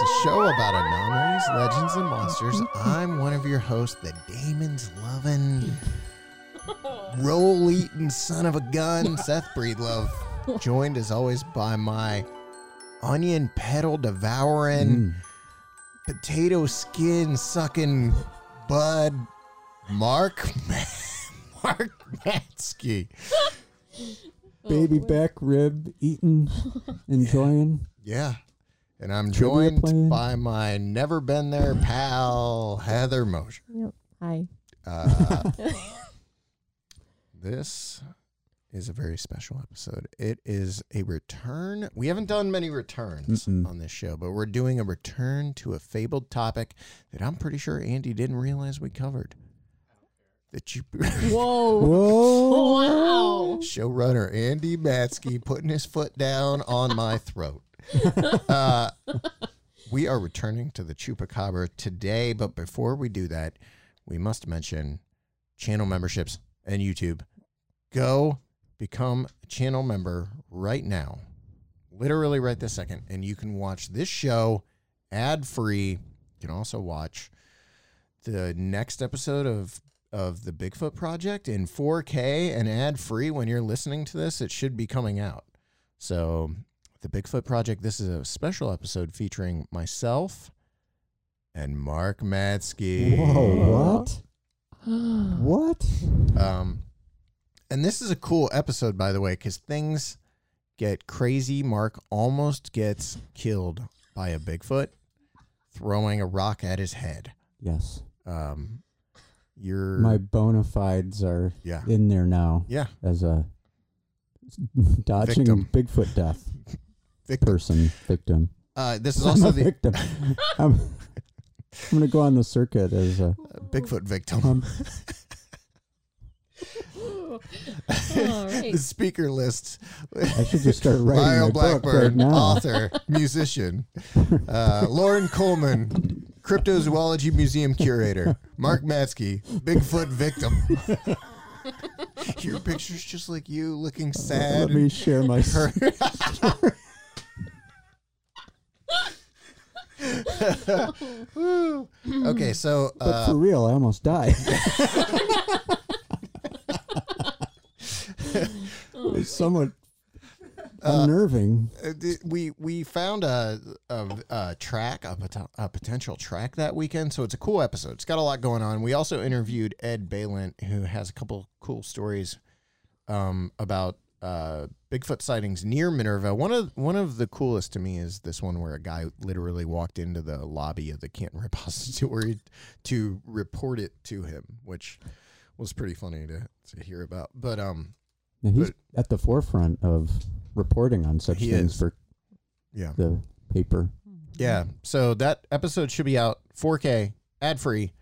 a show about anomalies, legends, and monsters. I'm one of your hosts, the Damon's loving, roll eating son of a gun, Seth Breedlove. Joined as always by my onion petal devouring, Mm. potato skin sucking bud, Mark Mark Matzke. Baby back rib eating, enjoying. Yeah. And I'm joined playing. by my never been there pal, Heather Mosher. Yep. Hi. Uh, this is a very special episode. It is a return. We haven't done many returns Mm-mm. on this show, but we're doing a return to a fabled topic that I'm pretty sure Andy didn't realize we covered. That you Whoa. Whoa! Wow. showrunner Andy Matzke putting his foot down on my throat. Uh, we are returning to the Chupacabra today, but before we do that, we must mention channel memberships and YouTube. Go become a channel member right now, literally right this second, and you can watch this show ad free. You can also watch the next episode of of the Bigfoot Project in 4K and ad free when you're listening to this. It should be coming out. So, the Bigfoot Project. This is a special episode featuring myself and Mark Matzke. Whoa! What? What? Um, and this is a cool episode, by the way, because things get crazy. Mark almost gets killed by a Bigfoot throwing a rock at his head. Yes, Um, you're my bona fides are yeah in there now yeah as a dodging Victim. Bigfoot death victim. person victim. Uh, this is I'm also a the victim. I'm, I'm gonna go on the circuit as a uh, Bigfoot victim. um, All right. the speaker list. I should just start writing Lyle my book right now. author, musician. Uh, Loren Coleman, cryptozoology museum curator. Mark Matzke, Bigfoot victim. Your picture's just like you, looking sad. Let me share my. okay, so But uh, for real, I almost died. somewhat Uh, unnerving. Uh, we we found a, a, a track a, pot- a potential track that weekend so it's a cool episode it's got a lot going on we also interviewed ed balint who has a couple cool stories um, about uh, bigfoot sightings near minerva one of one of the coolest to me is this one where a guy literally walked into the lobby of the canton repository to report it to him which was pretty funny to, to hear about but um he's but- at the forefront of reporting on such things is. for yeah the paper. Yeah. So that episode should be out 4K, ad free.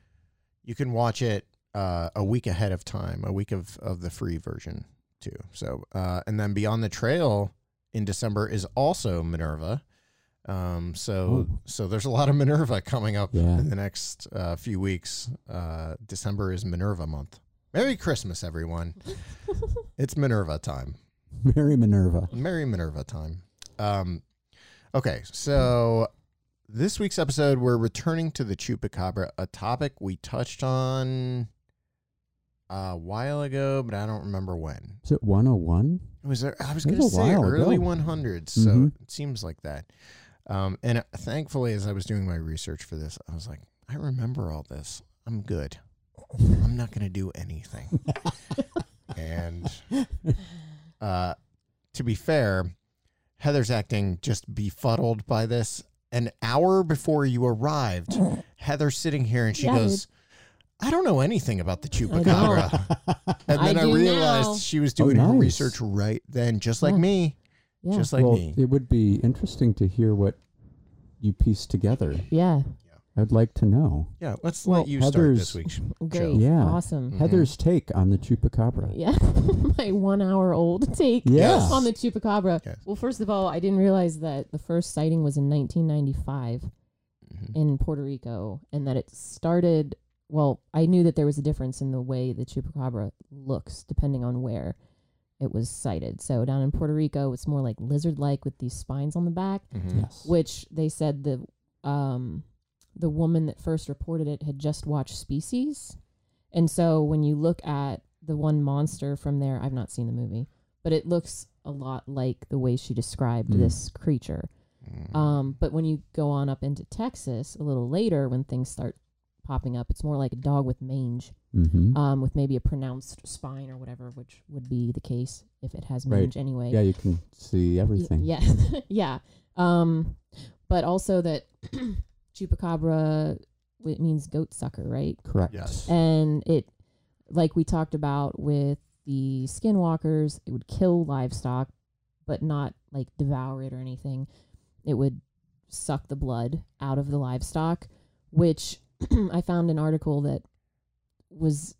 You can watch it uh, a week ahead of time, a week of, of the free version too. So, uh, and then Beyond the Trail in December is also Minerva. Um, so, Oh. so there's a lot of Minerva coming up Yeah. in the next uh, few weeks. Uh, December is Minerva month. Merry Christmas, everyone. it's Minerva time. Merry Minerva. Merry Minerva time. Um, okay, so this week's episode, we're returning to the Chupacabra, a topic we touched on a while ago, but I don't remember when. Is it 101? It was I was going to say early ago. 100s, so Mhm. it seems like that. Um, and thankfully, as I was doing my research for this, I was like, I remember all this. I'm good. I'm not going to do anything. and uh, to be fair, Heather's acting just befuddled by this. An hour before you arrived, Heather's sitting here and she Yeah, goes, I don't know anything about the chupacabra. And then I, do realized now. she was Oh, doing her research right then, just like Yeah. me. Yeah. Just like well, me. it would be interesting to hear what you pieced together. yeah. I'd like to know. Yeah, let's Well, let you start Heather's- this week's Great. Yeah. Awesome. Mhm. Heather's take on the chupacabra. Yeah. My one hour old take Yes. on the chupacabra. Yes. Well, first of all, I didn't realize that the first sighting was in 1995 Mhm. in Puerto Rico and that it started. Well, I knew that there was a difference in the way the chupacabra looks depending on where it was sighted. So down in Puerto Rico, it's more like lizard like with these spines on the back, Mhm. Yes. which they said the um, the woman that first reported it had just watched Species, and so when you look at the one monster from there, I've not seen the movie, but it looks a lot like the way she described Mm. this creature. Mm. Um, but when you go on up into Texas a little later, when things start popping up, it's more like a dog with mange, Mm-hmm. um, with maybe a pronounced spine or whatever, which would be the case if it has Right. mange anyway. yeah, you can see Y- everything. Yeah, yeah. Um, but also that chupacabra it means goat sucker, right? Correct. Yes. And it, like we talked about with the skinwalkers, it would kill livestock, but not like devour it or anything. It would suck the blood out of the livestock, which I found an article that was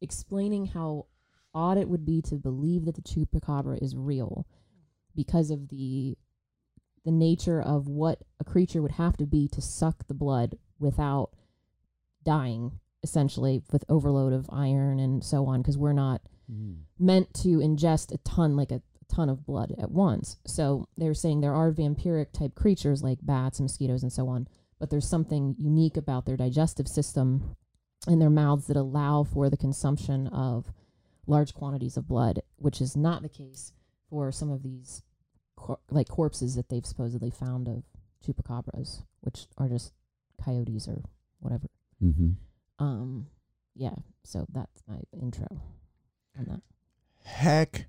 explaining how odd it would be to believe that the chupacabra is real because of the the nature of what a creature would have to be to suck the blood without dying essentially with overload of iron and so on because we're not Mm. meant to ingest a ton like a, ton of blood at once so they're saying there are vampiric type creatures like bats and mosquitoes and so on but there's something unique about their digestive system and their mouths that allow for the consumption of large quantities of blood which is not the case for some of these cor- like corpses that they've supposedly found of chupacabras which are just coyotes or whatever Mm-hmm. um yeah so that's my intro on that Heck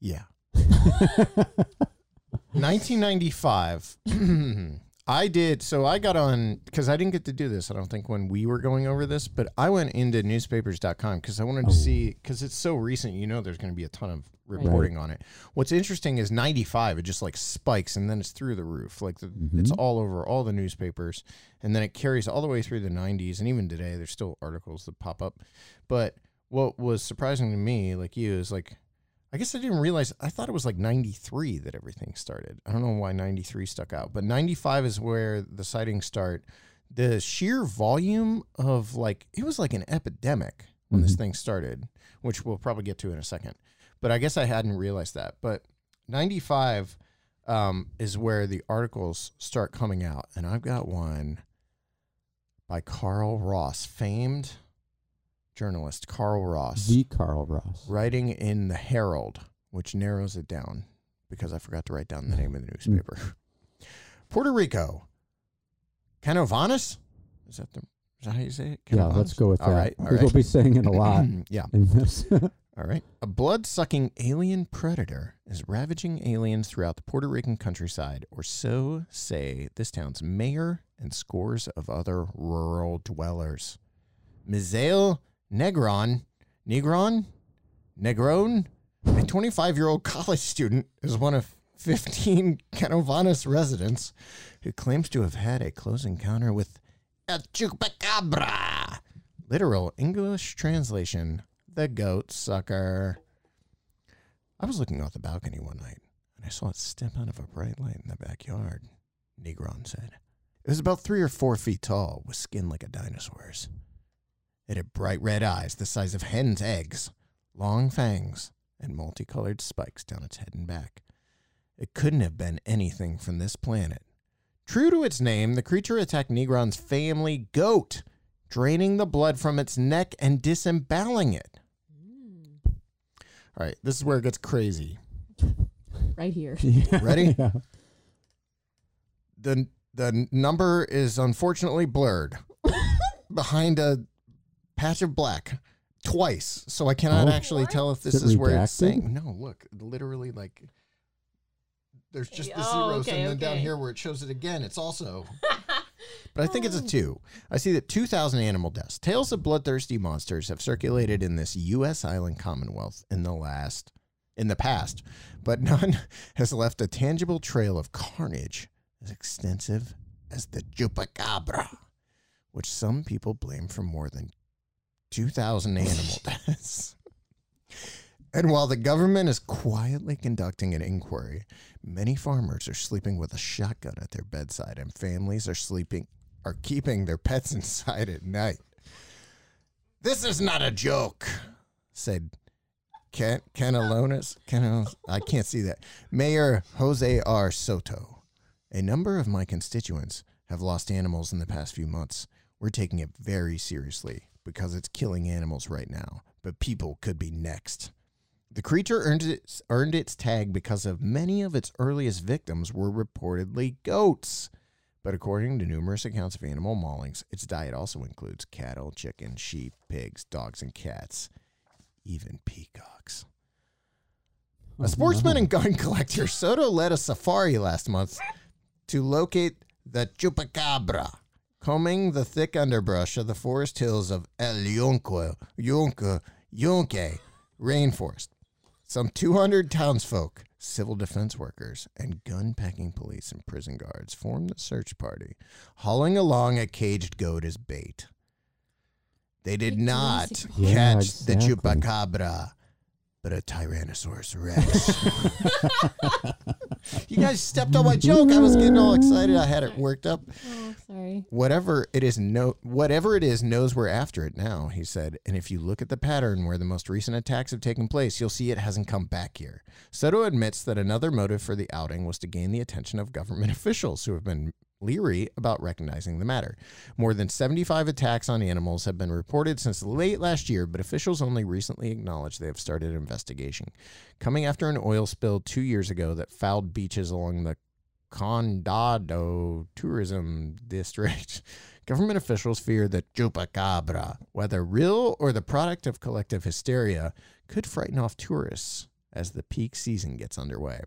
yeah. 1995. I did. So I got on because I didn't get to do this. I don't think when we were going over this, but I went into newspapers.com because I wanted to Oh. see because it's so recent. You know, there's going to be a ton of reporting on it. What's interesting is 95. It just like spikes and then it's through the roof. Like the, it's Mhm. all over all the newspapers, and then it carries all the way through the 90s, and even today there's still articles that pop up. But what was surprising to me, like you, is like I guess I didn't realize. I thought it was like 93 that everything started. I don't know why 93 stuck out, but 95 is where the sightings start. The sheer volume of like, it was like an epidemic when this Mhm. thing started, which we'll probably get to in a second. But I guess I hadn't realized that. But 95 um, is where the articles start coming out. And I've got one by Carl Ross, famed journalist Carl Ross The Carl Ross. writing in the Herald, which narrows it down because I forgot to write down the name of the mm. newspaper. Puerto Rico, Canovanas. Is that the? Is that how you say it? Yeah, let's go with All that. right, all Because we'll be saying it a lot yeah. in this. All right. A blood sucking alien predator is ravaging aliens throughout the Puerto Rican countryside, or so say this town's mayor and scores of other rural dwellers. Mizael Negron, Negron, Negron, a 25 year old college student, is one of 15 Canovanas residents who claims to have had a close encounter with a chupacabra. Literal English translation the goat sucker. I was looking out the balcony one night and I saw it step out of a bright light in the backyard, Negron said. It was about three or four feet tall, with skin like a dinosaur's. It had bright red eyes the size of hen's eggs, long fangs, and multicolored spikes down its head and back. It couldn't have been anything from this planet. True to its name, the creature attacked Negron's family goat, draining the blood from its neck and disemboweling it. All right, this is where it gets crazy. right here Ready? Yeah. the The number is unfortunately blurred behind a patch of black twice, so I cannot Oh. actually tell if this Is it is where it's saying. No, look, literally like. There's just the Oh, zeros, okay, and then down here where it shows it again, it's also. But I think it's a oh. two. I see that 2,000 animal deaths. Tales of bloodthirsty monsters have circulated in this U.S. island commonwealth in the last, in the past, but none has left a tangible trail of carnage as extensive as the chupacabra, which some people blame for more than 2,000 animal deaths. And while the government is quietly conducting an inquiry, many farmers are sleeping with a shotgun at their bedside, and families are sleeping are keeping their pets inside at night. This is not a joke, said Ken Canelones. Ken, I can't see that. Mayor Jose R. Soto. A number of my constituents have lost animals in the past few months. We're taking it very seriously because it's killing animals right now, but people could be next. The creature earned its, earned its tag because of many of its earliest victims were reportedly goats. But according to numerous accounts of animal maulings, its diet also includes cattle, chickens, sheep, pigs, dogs, and cats, even peacocks. A sportsman and gun collector, Soto led a safari last month to locate the chupacabra, combing the thick underbrush of the forest hills of El Yunque, Yunque, Yunque rainforest. Some 200 townsfolk, civil defense workers, and gun packing police and prison guards formed the search party, hauling along a caged goat as bait. They did not Yeah, catch the chupacabra, but a Tyrannosaurus Rex. you guys stepped on my joke. I was getting all excited. I had it worked up. Oh, sorry. Whatever it is, no, whatever it is, knows we're after it now. He said, and if you look at the pattern where the most recent attacks have taken place, you'll see it hasn't come back here. Soto admits that another motive for the outing was to gain the attention of government officials who have been leery about recognizing the matter. More than 75 attacks on animals have been reported since late last year, but officials only recently acknowledged they have started an investigation. Coming after an oil spill two years ago that fouled beaches along the Condado Tourism District, government officials fear that chupacabra, whether real or the product of collective hysteria, could frighten off tourists as the peak season gets underway.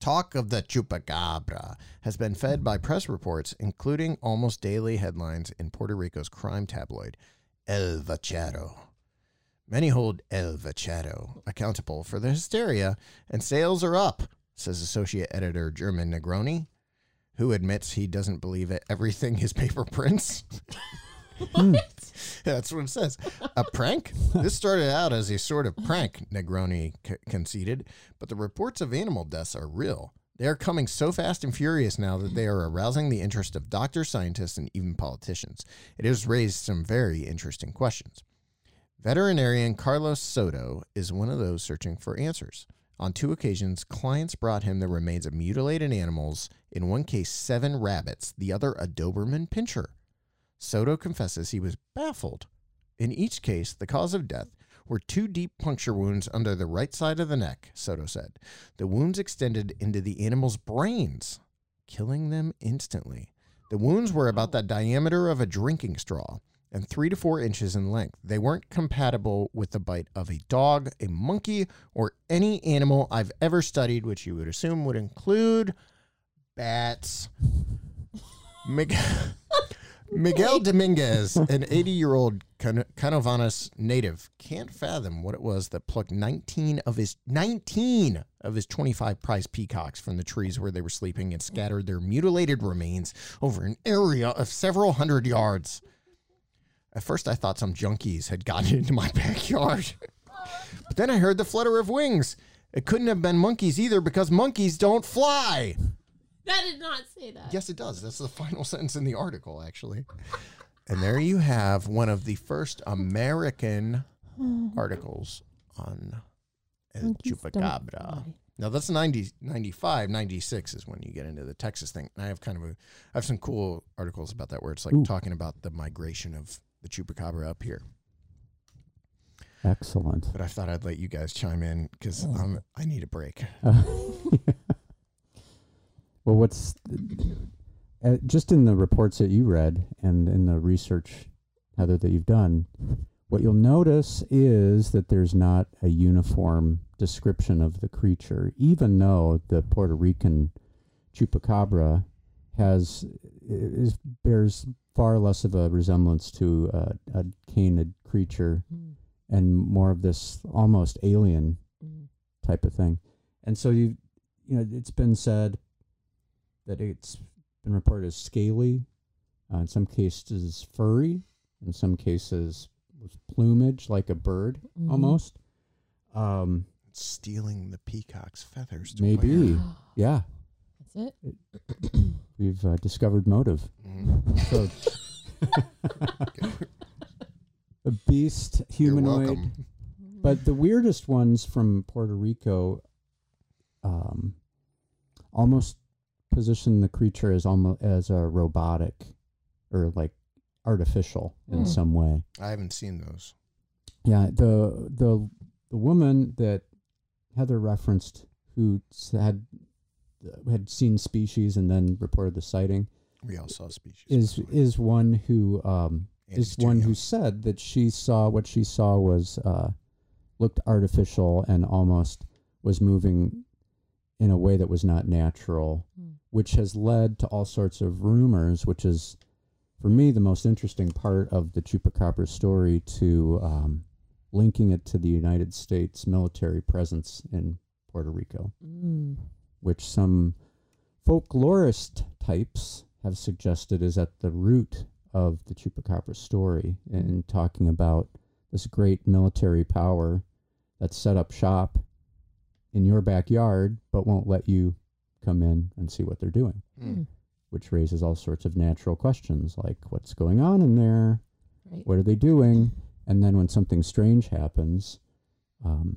Talk of the chupacabra has been fed by press reports, including almost daily headlines in Puerto Rico's crime tabloid, El Vachero. Many hold El Vachero accountable for the hysteria, and sales are up, says associate editor German Negroni, who admits he doesn't believe it, everything his paper prints. Hmm. That's what it says. A prank? This started out as a sort of prank, Negroni conceded, but the reports of animal deaths are real. They are coming so fast and furious now that they are arousing the interest of doctors, scientists, and even politicians. It has raised some very interesting questions. Veterinarian Carlos Soto is one of those searching for answers. On two occasions, clients brought him the remains of mutilated animals, in one case, seven rabbits, the other, a Doberman pinscher. Soto confesses he was baffled. In each case, the cause of death were two deep puncture wounds under the right side of the neck, Soto said. The wounds extended into the animal's brains, killing them instantly. The wounds were about the diameter of a drinking straw and three to four inches in length. They weren't compatible with the bite of a dog, a monkey, or any animal I've ever studied, which you would assume would include bats. Miguel Dominguez, an 80 year old Canovanas native, can't fathom what it was that plucked 19 of his 19 of his 25 prize peacocks from the trees where they were sleeping and scattered their mutilated remains over an area of several hundred yards. At first, I thought some junkies had gotten into my backyard. but then I heard the flutter of wings. It couldn't have been monkeys either because monkeys don't fly. That did not say that. Yes, it does. That's the final sentence in the article, actually. And there you have one of the first American articles on El Chupacabra. Now that's 90, 95, 96 is when you get into the Texas thing. And I have kind of a, I have some cool articles about that where it's like Ooh. talking about the migration of the chupacabra up here. Excellent. But I thought I'd let you guys chime in because um, I need a break. Uh, well, what's uh, just in the reports that you read and in the research, Heather, that you've done, what you'll notice is that there's not a uniform description of the creature, even though the Puerto Rican chupacabra has is bears far less of a resemblance to a, a canid creature Mm, and more of this almost alien mm. type of thing. And so you you know it's been said that it's been reported as scaly, uh, in some cases furry, in some cases with plumage like a bird Mhm. almost. Um, Stealing the peacock's feathers. To maybe, Wow. yeah, That's it. we've uh, discovered motive. wear. Mhm. So a beast, You're humanoid. But the weirdest ones from Puerto Rico, um, almost position the creature as almost as a robotic or like artificial in Hmm. some way. I haven't seen those. Yeah, the the the woman that Heather referenced who had had seen species and then reported the sighting We all saw species. is is one who um, Andy's is one young. who said that she saw what she saw was uh, looked artificial and almost was moving in a way that was not natural, Hmm. Which has led to all sorts of rumors, which is for me the most interesting part of the chupacabra story to um, linking it to the United States military presence in Puerto Rico Mm. which some folklorist types have suggested is at the root of the chupacabra story and talking about this great military power that set up shop in your backyard but won't let you come in and see what they're doing Mm. which raises all sorts of natural questions like what's going on in there Right. what are they doing and then when something strange happens um,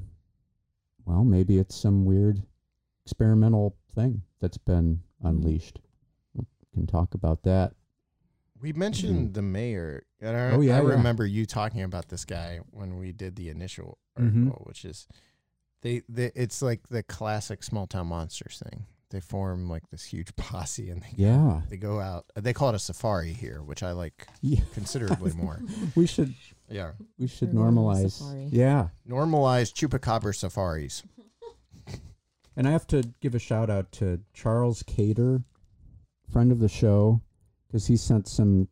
well maybe it's some weird experimental thing that's been unleashed we can talk about that We mentioned the mayor. And I, Mm-hmm. Oh, yeah, I yeah. remember you talking about this guy when we did the initial Mhm. article, which is they, they it's like the classic small town monsters thing. They form like this huge posse and they yeah they go out. They call it a safari here, which I like yeah considerably more. we should Yeah, we should They're going on a normalize safari. yeah normalize chupacabra safaris. and i have to give a shout out to charles cater friend of the show because he sent some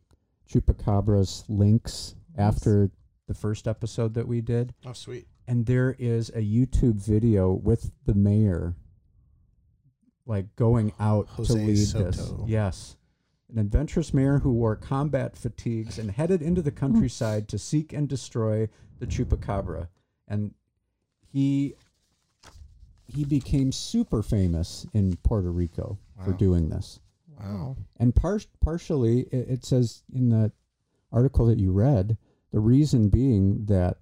chupacabras links Nice. after the first episode that we did Oh, sweet. and there is a YouTube video with the mayor like going out Jose to lead Soto. this. Yes. An adventurous mayor who wore combat fatigues and headed into the countryside to seek and destroy the chupacabra. And he he became super famous in Puerto Rico for doing this. Wow. And par- partially, it, it says in the article that you read, the reason being that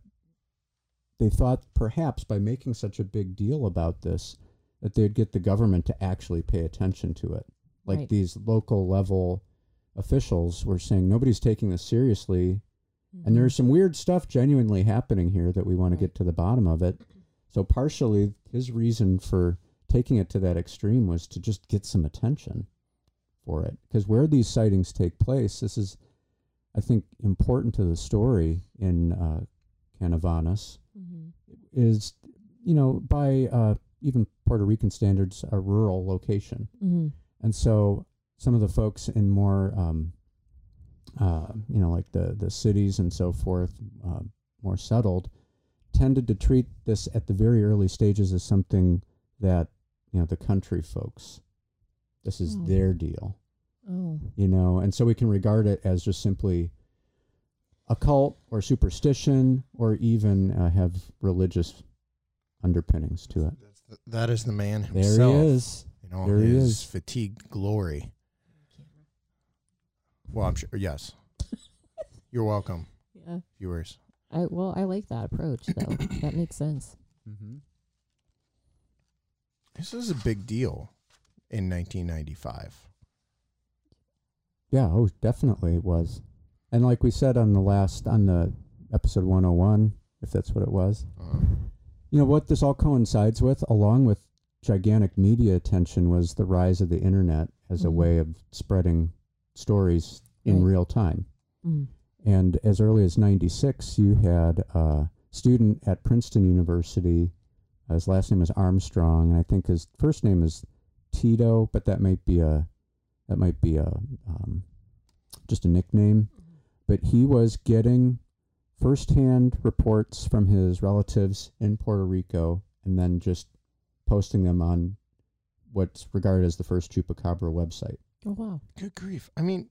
they thought perhaps by making such a big deal about this, that they'd get the government to actually pay attention to it. Like Right. these local level officials were saying, nobody's taking this seriously. And there's some weird stuff genuinely happening here that we want to get to the bottom of it. So, partially, his reason for taking it to that extreme was to just get some attention for it. Because where these sightings take place, this is, I think, important to the story in uh, Canovanas, Mhm. is, you know, by uh, even Puerto Rican standards, a rural location. Mhm. And so some of the folks in more, um, uh, you know, like the, the cities and so forth, uh, more settled, tended to treat this at the very early stages as something that, you know, the country folks, this is Oh. their deal, Oh. you know, and so we can regard it as just simply a cult or superstition or even uh, have religious underpinnings to it. That's the, that is the man There himself. he is. In all There he is. fatigued glory. Well, I'm sure. Yes. You're welcome, Yeah. viewers. I well, I like that approach though. that makes sense. Mm-hmm. This is a big deal in 1995. Yeah, oh, definitely it was. And like we said on the last on the episode 101, if that's what it was. Uh, You know what this all coincides with along with gigantic media attention was the rise of the internet as a Mhm. way of spreading stories in Right. real time. Mm. And as early as 96, you had a student at Princeton University. uh, His last name is Armstrong, and I think his first name is Tito, but that might be a that might be a um, just a nickname. But he was getting firsthand reports from his relatives in Puerto Rico, and then just posting them on what's regarded as the first Chupacabra website. Oh wow. good grief. I mean,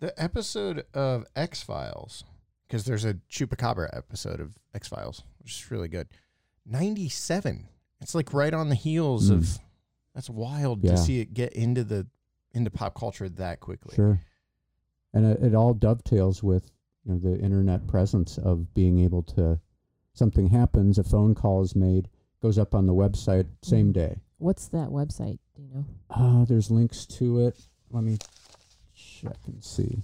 the episode of X Files, because there's a Chupacabra episode of X Files, which is really good. 97. It's like right on the heels Mm. of. That's wild Yeah. to see it get into the into pop culture that quickly. Sure. And it, it all dovetails with you know the internet presence of being able to something happens, a phone call is made, goes up on the website same Mhm. day. What's that website? Do you know? Uh, there's links to it. Let me check and see.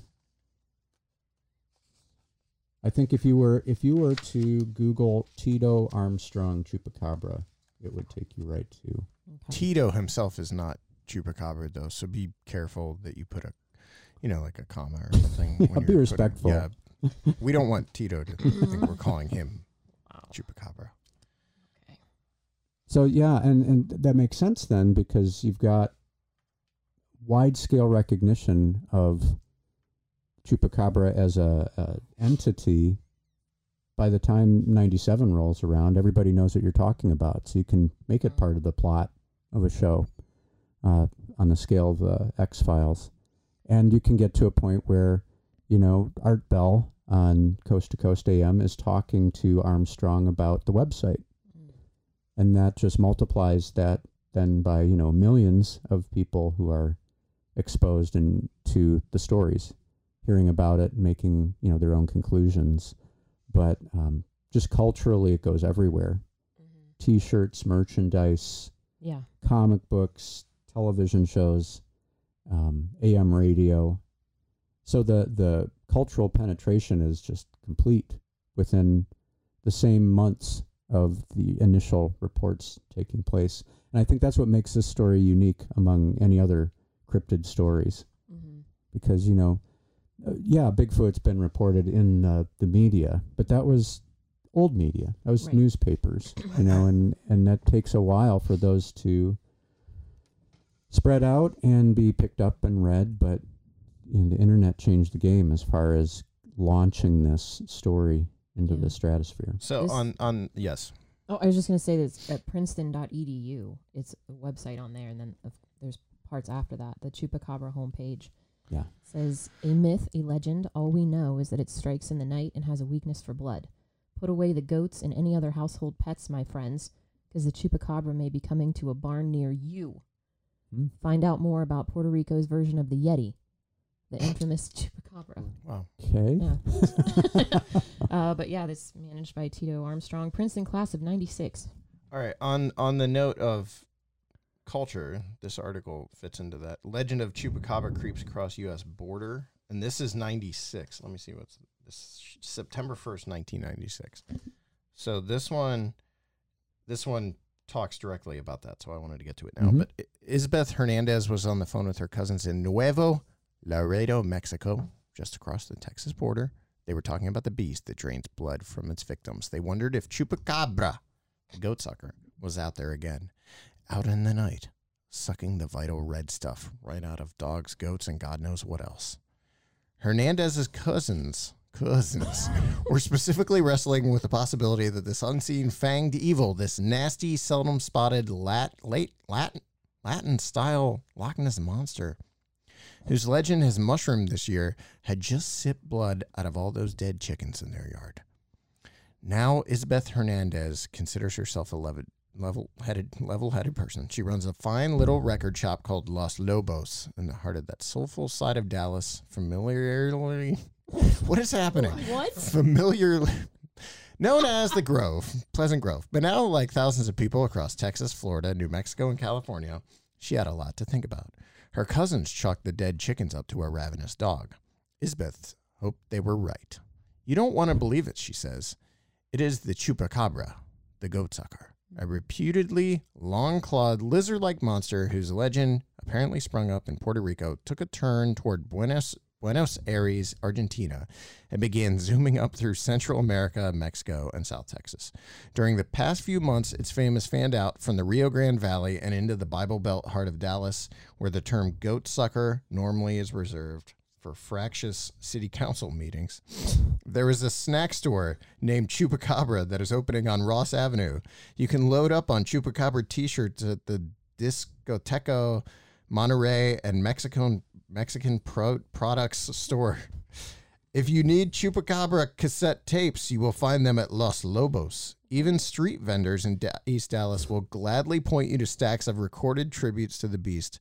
I think if you were if you were to Google Tito Armstrong chupacabra, it would take you right to. Okay. Tito himself is not chupacabra though, so be careful that you put a, you know, like a comma or something. Yeah, be you're respectful. yeah, we don't want Tito to think we're calling him Wow. chupacabra. So yeah, and and that makes sense then because you've got wide scale recognition of chupacabra as a, a entity. By the time '97 rolls around, everybody knows what you're talking about, so you can make it part of the plot of a show uh, on the scale of uh, X Files, and you can get to a point where you know Art Bell on Coast to Coast AM is talking to Armstrong about the website Mm. and that just multiplies that then by you know millions of people who are exposed and to the stories hearing about it making you know their own conclusions but um, just culturally it goes everywhere Mhm. t-shirts merchandise Yeah. comic books television shows um, am radio so the the cultural penetration is just complete within the same months of the initial reports taking place and i think that's what makes this story unique among any other cryptid stories Mm-hmm. because you know uh, yeah bigfoot's been reported in uh, the media but that was old media that was Right. newspapers you know and and that takes a while for those to spread out and be picked up and read but you know, the internet changed the game as far as launching this story into Yeah. the stratosphere So This- on on yes, Oh, I was just gonna say this at Princeton.edu. It's a website on there, and then of, there's parts after that. The Chupacabra homepage yeah says a myth, a legend. All we know is that it strikes in the night and has a weakness for blood. Put away the goats and any other household pets, my friends, because the Chupacabra may be coming to a barn near you. Hmm. Find out more about Puerto Rico's version of the Yeti, the infamous Chupacabra. wow. okay Yeah. uh, but yeah, this managed by Tito Armstrong, Princeton class of '96. All right. On on the note of culture, this article fits into that. Legend of Chupacabra creeps across U.S. border, and this is '96. Let me see what's this September first, 1996. So this one, this one talks directly about that. So I wanted to get to it now. Mhm. But I- Isabeth Hernandez was on the phone with her cousins in Nuevo Laredo, Mexico, just across the Texas border. They were talking about the beast that drains blood from its victims. They wondered if Chupacabra, the goat sucker, was out there again, out in the night, sucking the vital red stuff right out of dogs, goats, and God knows what else. Hernandez's cousins, cousins, were specifically wrestling with the possibility that this unseen fanged evil, this nasty, seldom spotted lat, late Latin, Latin style Loch Ness monster, whose legend has mushroomed this year, had just sipped blood out of all those dead chickens in their yard. Now, Isabeth Hernandez considers herself a level level-headed level-headed person. She runs a fine little record shop called Los Lobos in the heart of that soulful side of Dallas. Familiarly, what is happening? What? Familiarly known as the Grove, Pleasant Grove. But now, like thousands of people across Texas, Florida, New Mexico, and California, she had a lot to think about. Her cousins chalked the dead chickens up to a ravenous dog. Isbeth hoped they were right. You don't want to believe it, she says. It is the chupacabra, the goat sucker, a reputedly long clawed lizard like monster whose legend, apparently sprung up in Puerto Rico, took a turn toward Buenos, Buenos Aires, Argentina, and began zooming up through Central America, Mexico, and South Texas. During the past few months, its fame has fanned out from the Rio Grande Valley and into the Bible Belt heart of Dallas, where the term goat sucker normally is reserved for fractious city council meetings. There is a snack store named Chupacabra that is opening on Ross Avenue. You can load up on Chupacabra t-shirts at the Discoteco Monterey and Mexican Mexican Pro- Products store. If you need Chupacabra cassette tapes, you will find them at Los Lobos. Even street vendors in da- East Dallas will gladly point you to stacks of recorded tributes to the beast.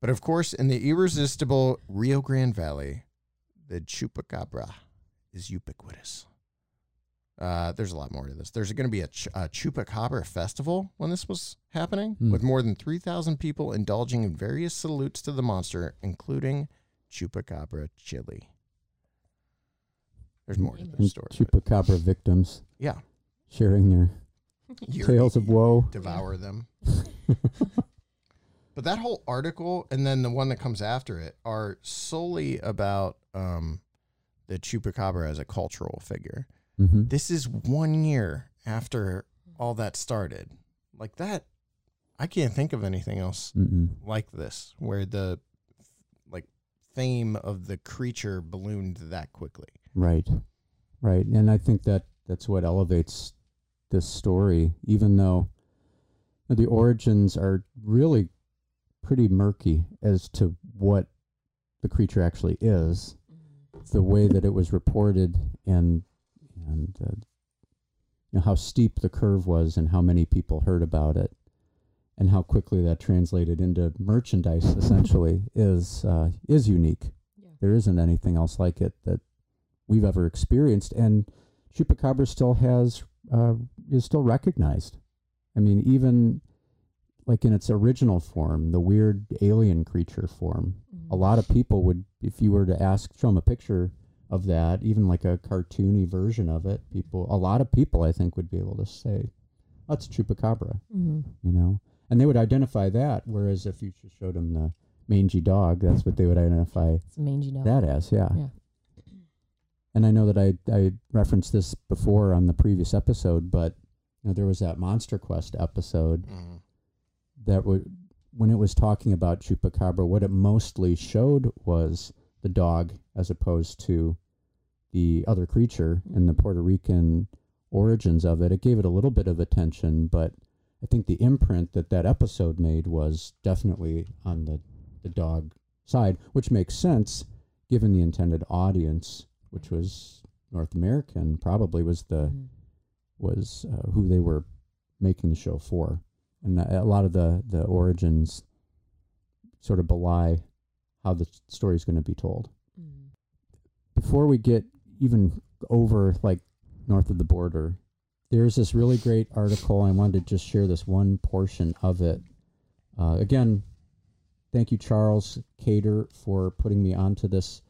But of course, in the irresistible Rio Grande Valley, the Chupacabra is ubiquitous. Uh, there's a lot more to this. There's going to be a, ch- a chupacabra festival when this was happening, Hmm. with more than 3,000 people indulging in various salutes to the monster, including chupacabra chili. There's more to the story. but chupacabra victims yeah, sharing their You're- tales of woe. devour them. but that whole article and then the one that comes after it are solely about um, the chupacabra as a cultural figure. Hmm This is one year after all that started. Like that, I can't think of anything else Mm-mm. like this where the like fame of the creature ballooned that quickly. Right, right, and I think that that's what elevates this story, even though the origins are really pretty murky as to what the creature actually is. The way that it was reported and and uh, you know how steep the curve was and how many people heard about it and how quickly that translated into merchandise essentially is uh, is unique. Yeah. There isn't anything else like it that we've ever experienced, and chupacabra still has uh, is still recognized. I mean, even like in its original form, the weird alien creature form. A lot of people would, if you were to ask, show them a picture of that, even like a cartoony version of it, people, a lot of people, I think, would be able to say, "That's chupacabra," Mm-hmm. you know, and they would identify that. Whereas if you just showed them the mangy dog, that's what they would identify It's a mangy dog. that as, yeah. Yeah. And I know that I I referenced this before on the previous episode, but you know, there was that Monster Quest episode that would when it was talking about chupacabra, what it mostly showed was the dog as opposed to the other creature and the Puerto Rican origins of it. It gave it a little bit of attention, but I think the imprint that that episode made was definitely on the the dog side, which makes sense given the intended audience, which was North American, probably was the Mhm. was uh, who they were making the show for, and a lot of the the origins sort of belie how the story is going to be told. Mhm. Before we get even over like north of the border, there's this really great article. I wanted to just share this one portion of it. Uh, again, thank you, Charles Cater, for putting me onto this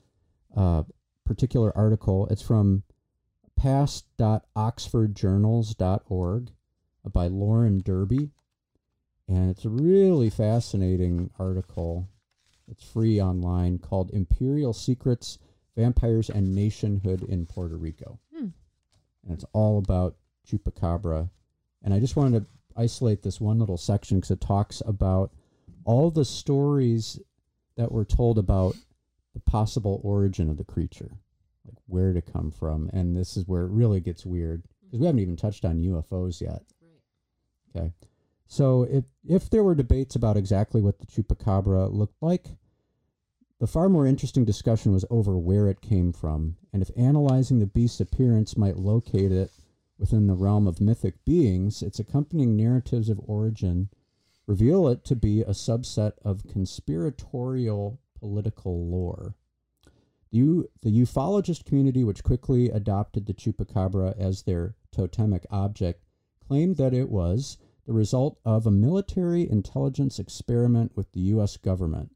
uh, particular article. It's from past.oxfordjournals.org by Lauren Derby. And it's a really fascinating article. It's free online called Imperial Secrets, Vampires, and Nationhood in Puerto Rico. Hmm. And it's all about Chupacabra. And I just wanted to isolate this one little section because it talks about all the stories that were told about the possible origin of the creature, like where to come from. And this is where it really gets weird because we haven't even touched on UFOs yet. Right. Okay. So if if there were debates about exactly what the chupacabra looked like, the far more interesting discussion was over where it came from, and if analyzing the beast's appearance might locate it within the realm of mythic beings, its accompanying narratives of origin reveal it to be a subset of conspiratorial political lore. The, the ufologist community, which quickly adopted the chupacabra as their totemic object, claimed that it was the result of a military intelligence experiment with the U.S. government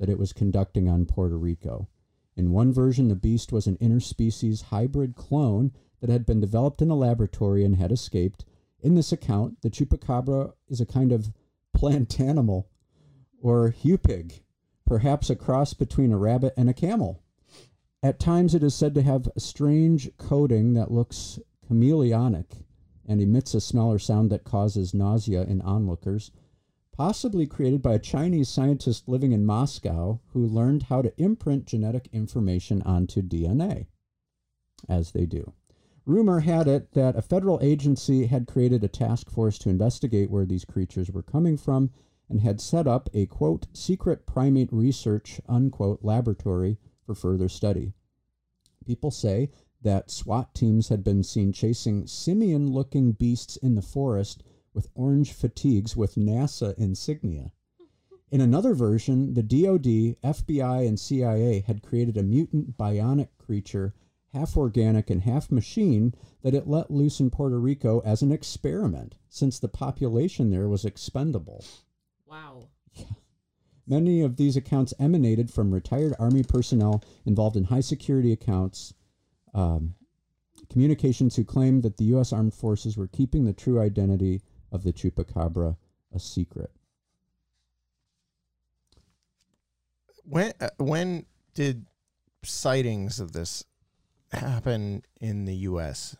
that it was conducting on Puerto Rico. In one version, the beast was an interspecies hybrid clone that had been developed in a laboratory and had escaped. In this account, the chupacabra is a kind of plant animal or hupig, perhaps a cross between a rabbit and a camel. At times, it is said to have a strange coating that looks chameleonic and emits a smell or sound that causes nausea in onlookers, possibly created by a Chinese scientist living in Moscow who learned how to imprint genetic information onto DNA, as they do. Rumor had it that a federal agency had created a task force to investigate where these creatures were coming from and had set up a quote secret primate research unquote laboratory for further study. People say that SWAT teams had been seen chasing simian looking beasts in the forest with orange fatigues with NASA insignia. In another version, the DoD, FBI, and CIA had created a mutant bionic creature half organic and half machine, that it let loose in Puerto Rico as an experiment, since the population there was expendable. Wow. Many of these accounts emanated from retired Army personnel involved in high security accounts, um, communications who claimed that the U.S. Armed Forces were keeping the true identity of the Chupacabra a secret. When uh, when did sightings of this happen in the U.S.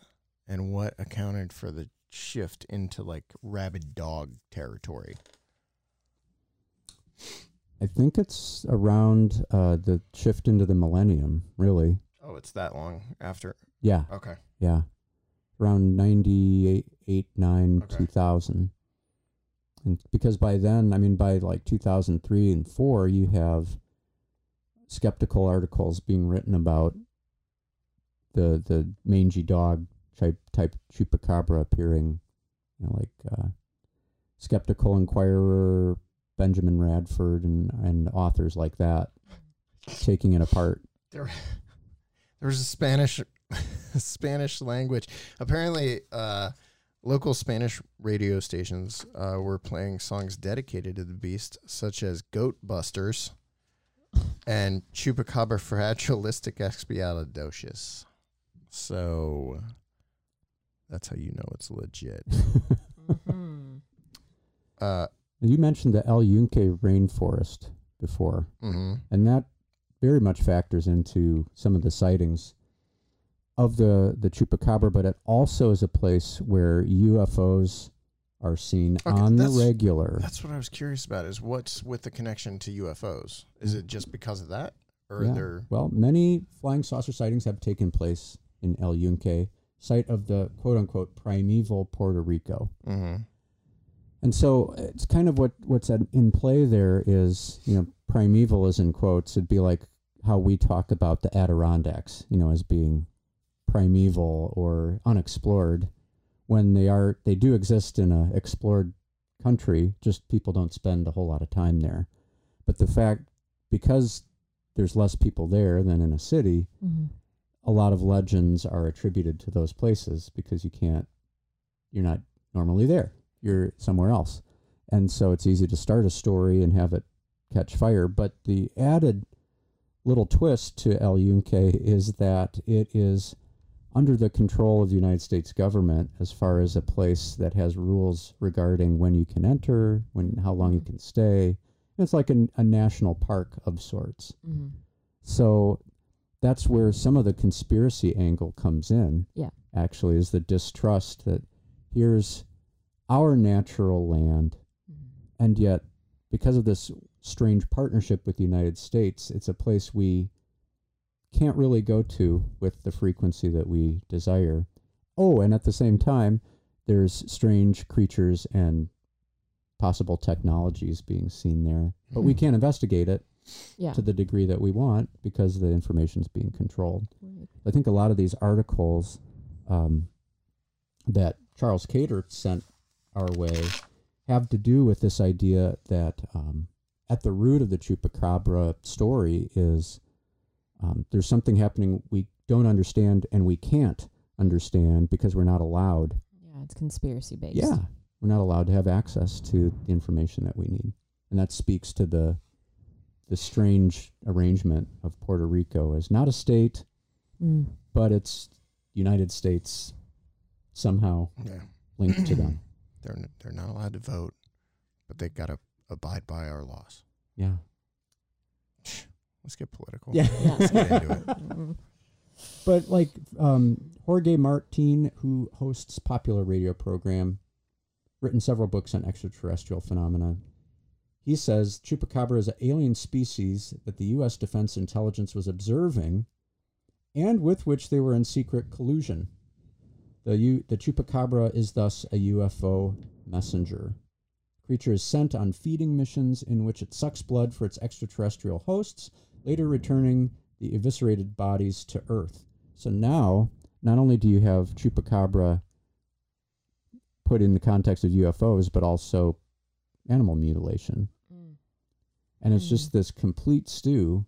and what accounted for the shift into like rabid dog territory? I think it's around uh, the shift into the millennium, really. Oh, it's that long after. Yeah, Okay. yeah. Around 98, 8, 9, Okay. 2000. And because by then, I mean, by like 2003 and 4, you have skeptical articles being written about the the mangy dog type type chupacabra appearing, you know, like uh, skeptical inquirer, Benjamin Radford, and and authors like that taking it apart. There, there was a Spanish, Spanish language. Apparently, uh, local Spanish radio stations uh, were playing songs dedicated to the beast, such as "Goat Busters" and "Chupacabra fragilistic expialidocious." So that's how you know it's legit. hmm Uh, You mentioned the El Yunque rainforest before, hmm and that very much factors into some of the sightings of the the chupacabra. But it also is a place where UFOs are seen Okay, on the regular. That's what I was curious about. Is what's with the connection to UFOs? Is it just because of that, or Yeah. there? Well, many flying saucer sightings have taken place in El Yunque, site of the quote unquote primeval Puerto Rico. Mm-hmm. And so it's kind of what what's at, in play there is, you know, primeval is in quotes. It'd be like how we talk about the Adirondacks, you know, as being primeval or unexplored. When they are they do exist in a explored country, just people don't spend a whole lot of time there. But the fact because there's less people there than in a city, hmm a lot of legends are attributed to those places because you can't you're not normally there. You're somewhere else. And so it's easy to start a story and have it catch fire. But the added little twist to El Yunque is that it is under the control of the United States government as far as a place that has rules regarding when you can enter when how long you can stay it's like a, a national park of sorts hmm so that's where some of the conspiracy angle comes in. Yeah. Actually, is the distrust that here's our natural land, and yet because of this strange partnership with the United States, it's a place we can't really go to with the frequency that we desire. Oh, and at the same time, there's strange creatures and possible technologies being seen there, but we Mhm. can't investigate it Yeah. to the degree that we want because the information's being controlled. Right. I think a lot of these articles um, that Charles Cater sent our way have to do with this idea that um, at the root of the Chupacabra story is um, there's something happening we don't understand and we can't understand because we're not allowed. Yeah, it's conspiracy based. Yeah, we're not allowed to have access to the information that we need, and that speaks to the the strange arrangement of Puerto Rico as not a state, Mm. but it's United States somehow Yeah. linked to them. They're n- they're not allowed to vote, but they've gotta abide by our laws. Yeah, Let's get political. yeah. Yeah. Let's get into it. But like um, Jorge Martin, who hosts popular radio program, written several books on extraterrestrial phenomena. He says chupacabra is an alien species that the U.S. Defense Intelligence was observing, and with which they were in secret collusion. The U- the chupacabra is thus a UFO messenger. Creature is sent on feeding missions in which it sucks blood for its extraterrestrial hosts, later returning the eviscerated bodies to Earth. So now, not only do you have chupacabra put in the context of UFOs, but also animal mutilation. Mm. And it's Mm. just this complete stew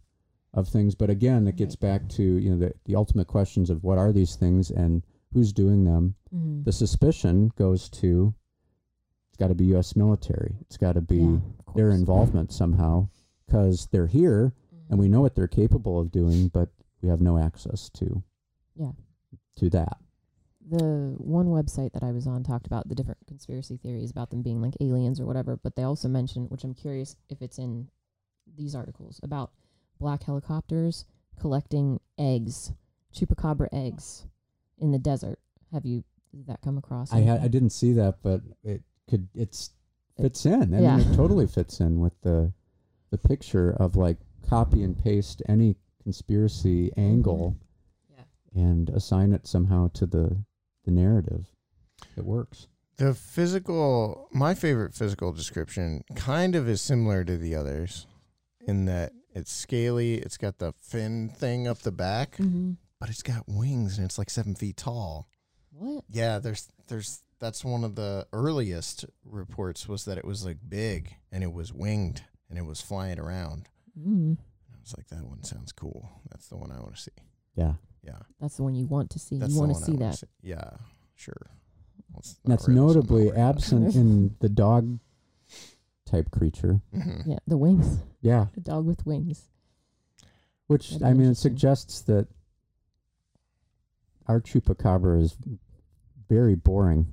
of things. But again, it gets back to you know the the ultimate questions of what are these things and who's doing them. Mhm. The suspicion goes to it's got to be U.S. military. It's got to be Yeah, their involvement somehow because they're here and we know what they're capable of doing, but we have no access to Yeah. to that. the one website that I was on talked about the different conspiracy theories about them being like aliens or whatever, but they also mentioned, which I'm curious if it's in these articles, about black helicopters collecting eggs, chupacabra eggs in the desert. Have you did that come across? I had I didn't see that, but it could it's fits in. I Yeah. mean, it totally fits in with the the picture of like copy and paste any conspiracy angle Yeah. and assign it somehow to the the narrative. It works. The physical, my favorite physical description kind of is similar to the others in that it's scaly, it's got the fin thing up the back, Mhm. but it's got wings and it's like seven feet tall. What? Yeah, there's, there's, that's one of the earliest reports was that it was like big and it was winged and it was flying around. Mm. I was like, that one sounds cool. That's the one I want to see. Yeah. Yeah. That's the one you want to see. That's you want to see wanna that. Yeah, sure. Let's That's really- notably worry absent in the dog type creature. Mhm. Yeah, the wings. Yeah. The dog with wings. Which That'd I mean, it suggests that our chupacabra is very boring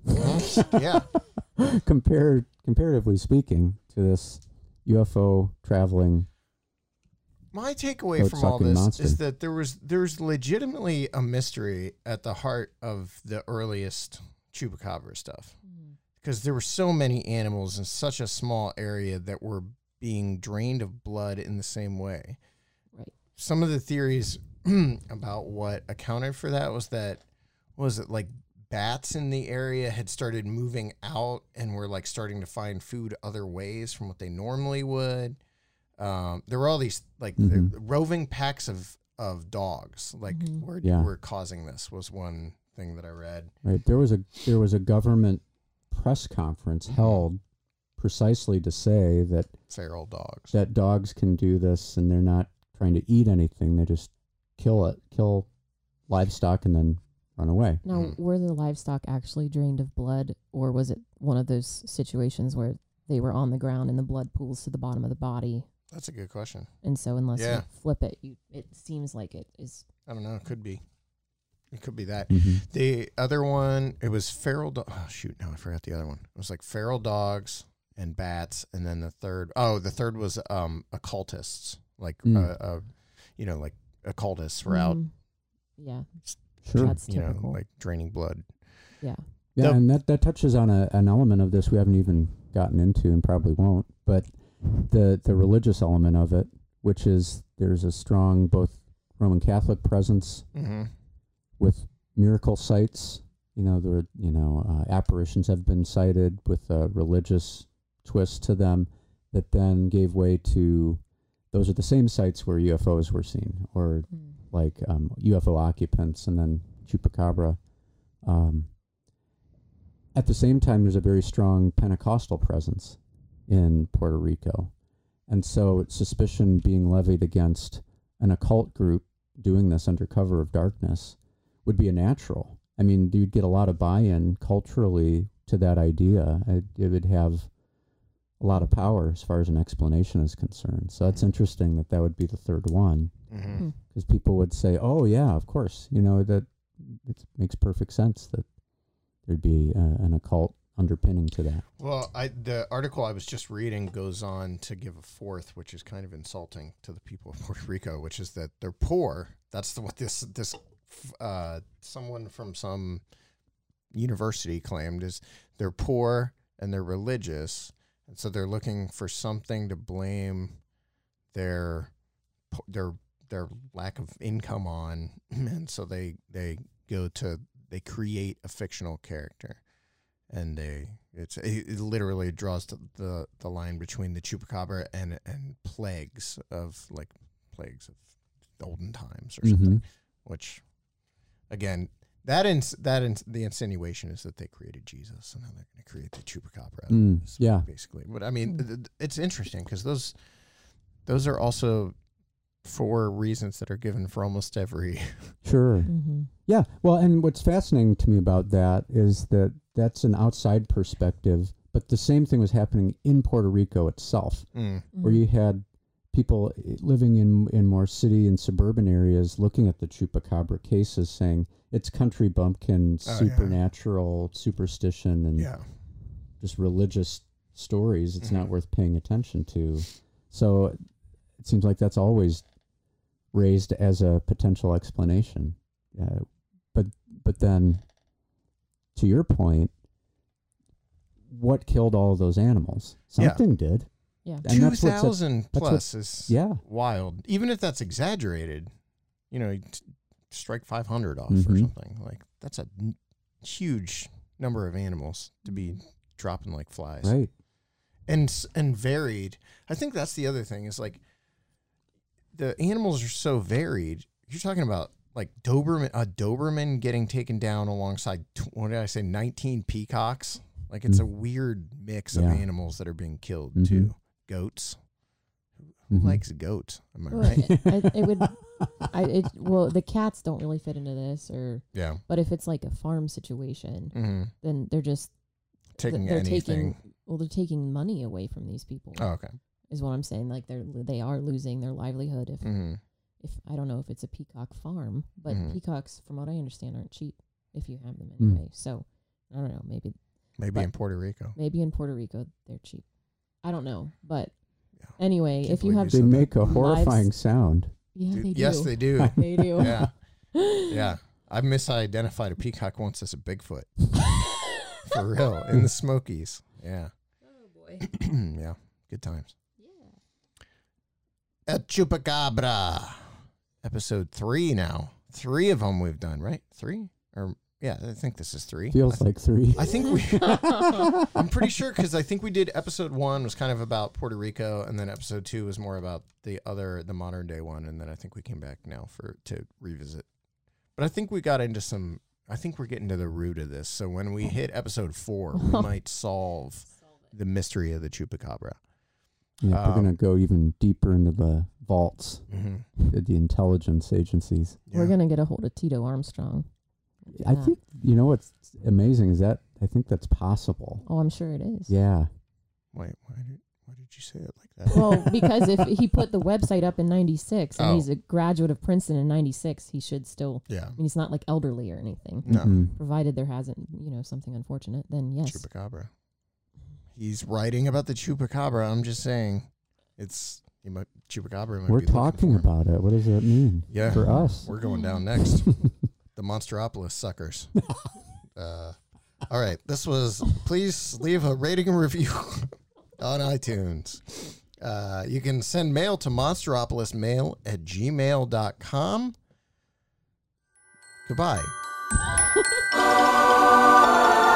yeah. compared, comparatively speaking, to this UFO traveling. My takeaway oh, from all this monster. is that there was there's legitimately a mystery at the heart of the earliest chupacabra stuff mm. because there were so many animals in such a small area that were being drained of blood in the same way. Right. Some of the theories about what accounted for that was that was it like bats in the area had started moving out and were like starting to find food other ways from what they normally would. Um, there were all these like the Mhm. roving packs of of dogs like Mhm. were Yeah. were causing this was one thing that I read. Right there was a there was a government press conference Mhm. held precisely to say that Feral dogs. that dogs can do this and they're not trying to eat anything; they just kill it, kill livestock, and then run away. Now, Mhm. were the livestock actually drained of blood, or was it one of those situations where they were on the ground and the blood pools to the bottom of the body? That's a good question. And so, unless Yeah. you flip it, you it seems like it is. I don't know. It could be. It could be that. Mhm. The other one, it was feral. Do- oh shoot! Now I forgot the other one. It was like feral dogs and bats, and then the third oh, the third was um occultists, like Mm. uh, uh, you know, like occultists were out, Mhm. Yeah, Sure. That's you know, like draining blood. yeah. Yeah, The- and that, that touches on a, an element of this we haven't even gotten into and probably won't. But the the religious element of it, which is there's a strong both Roman Catholic presence Mm-hmm. with miracle sites. You know, there you know uh, apparitions have been cited with a religious twist to them that then gave way to those are the same sites where UFOs were seen, or Mm. like um, UFO occupants and then chupacabra. Um, at the same time, there's a very strong Pentecostal presence in Puerto Rico. And so suspicion being levied against an occult group doing this under cover of darkness would be a natural. I mean, you'd get a lot of buy in culturally to that idea. It, it would have a lot of power as far as an explanation is concerned. So that's interesting that that would be the third one Mm-hmm. Mm. because people would say, "Oh yeah, of course," you know that it makes perfect sense that there'd be uh, an occult underpinning to that. Well, I the article I was just reading goes on to give a fourth, which is kind of insulting to the people of Puerto Rico, which is that they're poor. That's the, what this this uh, someone from some university claimed is they're poor and they're religious, and so they're looking for something to blame their their their lack of income on, and so they they go to they create a fictional character and they it's it, it literally draws the, the the line between the chupacabra and and plagues of like plagues of olden times or something Mhm. which again that ins, that ins, the insinuation is that they created Jesus and now they're going to create the chupacabra Mm, yeah. basically but I mean Hmm. th- th- it's interesting because those those are also for reasons that are given for almost every. Sure. hmm Yeah. Well, and what's fascinating to me about that is that that's an outside perspective, but the same thing was happening in Puerto Rico itself, Mm. where you had people eh, living in in more city and suburban areas looking at the chupacabra cases saying it's country bumpkin Oh, yeah. supernatural superstition and Yeah. just religious stories it's not Mhm. worth paying attention to so it seems like that's always raised as a potential explanation uh, but but then to your point what killed all of those animals Yeah. something did Yeah. And Two that's what's at- that's plus is yeah wild. Even if that's exaggerated, you know, you t- strike five hundred off or Mhm. something like that's a n- huge number of animals to be dropping like flies. right and and varied. I think that's the other thing is like the animals are so varied. You're talking about like Doberman, a Doberman getting taken down alongside what did I say, 19 peacocks. Like it's a weird mix of animals that are being killed Mhm. too. Goats. Who Mhm. likes goats? Am I Well, right? it, I, it would. I it, well, the cats don't really fit into this, or yeah. but if it's like a farm situation, hmm then they're just Taking they're anything. taking well, they're taking money away from these people. oh, okay. Is what I'm saying. Like they're they are losing their livelihood if hmm if I don't know if it's a peacock farm, but Mhm. peacocks, from what I understand, aren't cheap if you have them Mm. anyway. So I don't know. Maybe Maybe in Puerto Rico. maybe in Puerto Rico they're cheap. I don't know, but Yeah. anyway, Can't if you have you they make a Lives- horrifying sound yeah, Dude, they do. yes, they do. They do. yeah. Yeah. I've misidentified a peacock once as a Bigfoot. For real. In the Smokies. Yeah. Oh boy. yeah. Good times. Chupacabra. Episode three now. Three of them we've done, right? Three? Or yeah, I think this is three. Feels th- like three I think we I'm pretty sure because I think we did episode one was kind of about Puerto Rico, and then episode two was more about the other, the modern day one, and then I think we came back now for to revisit. But I think we got into some. I think we're getting to the root of this. So when we hit episode four, we might solve the mystery of the chupacabra. Yeah, we're Um, gonna go even deeper into the vaults Mm-hmm. of the intelligence agencies We're gonna get a hold of Tito Armstrong. Do i that. think you know what's amazing is that i think that's possible Oh, I'm sure it is. yeah Wait, why did why did you say it like that? Well, because if he put the website up in '96 and Oh. he's a graduate of Princeton in '96, he should still. yeah, I mean, he's not like elderly or anything. no, Mhm. Provided there hasn't, you know, something unfortunate, then yes. chupacabra. He's writing about the chupacabra. I'm just saying, it's he might chupacabra. Might we're be talking about it what does that mean Yeah. for us We're going down next. the Monsteropolis suckers. uh, all right. This was. Please leave a rating and review on iTunes. Uh, you can send mail to monsteropolismail at gmail.com. Goodbye.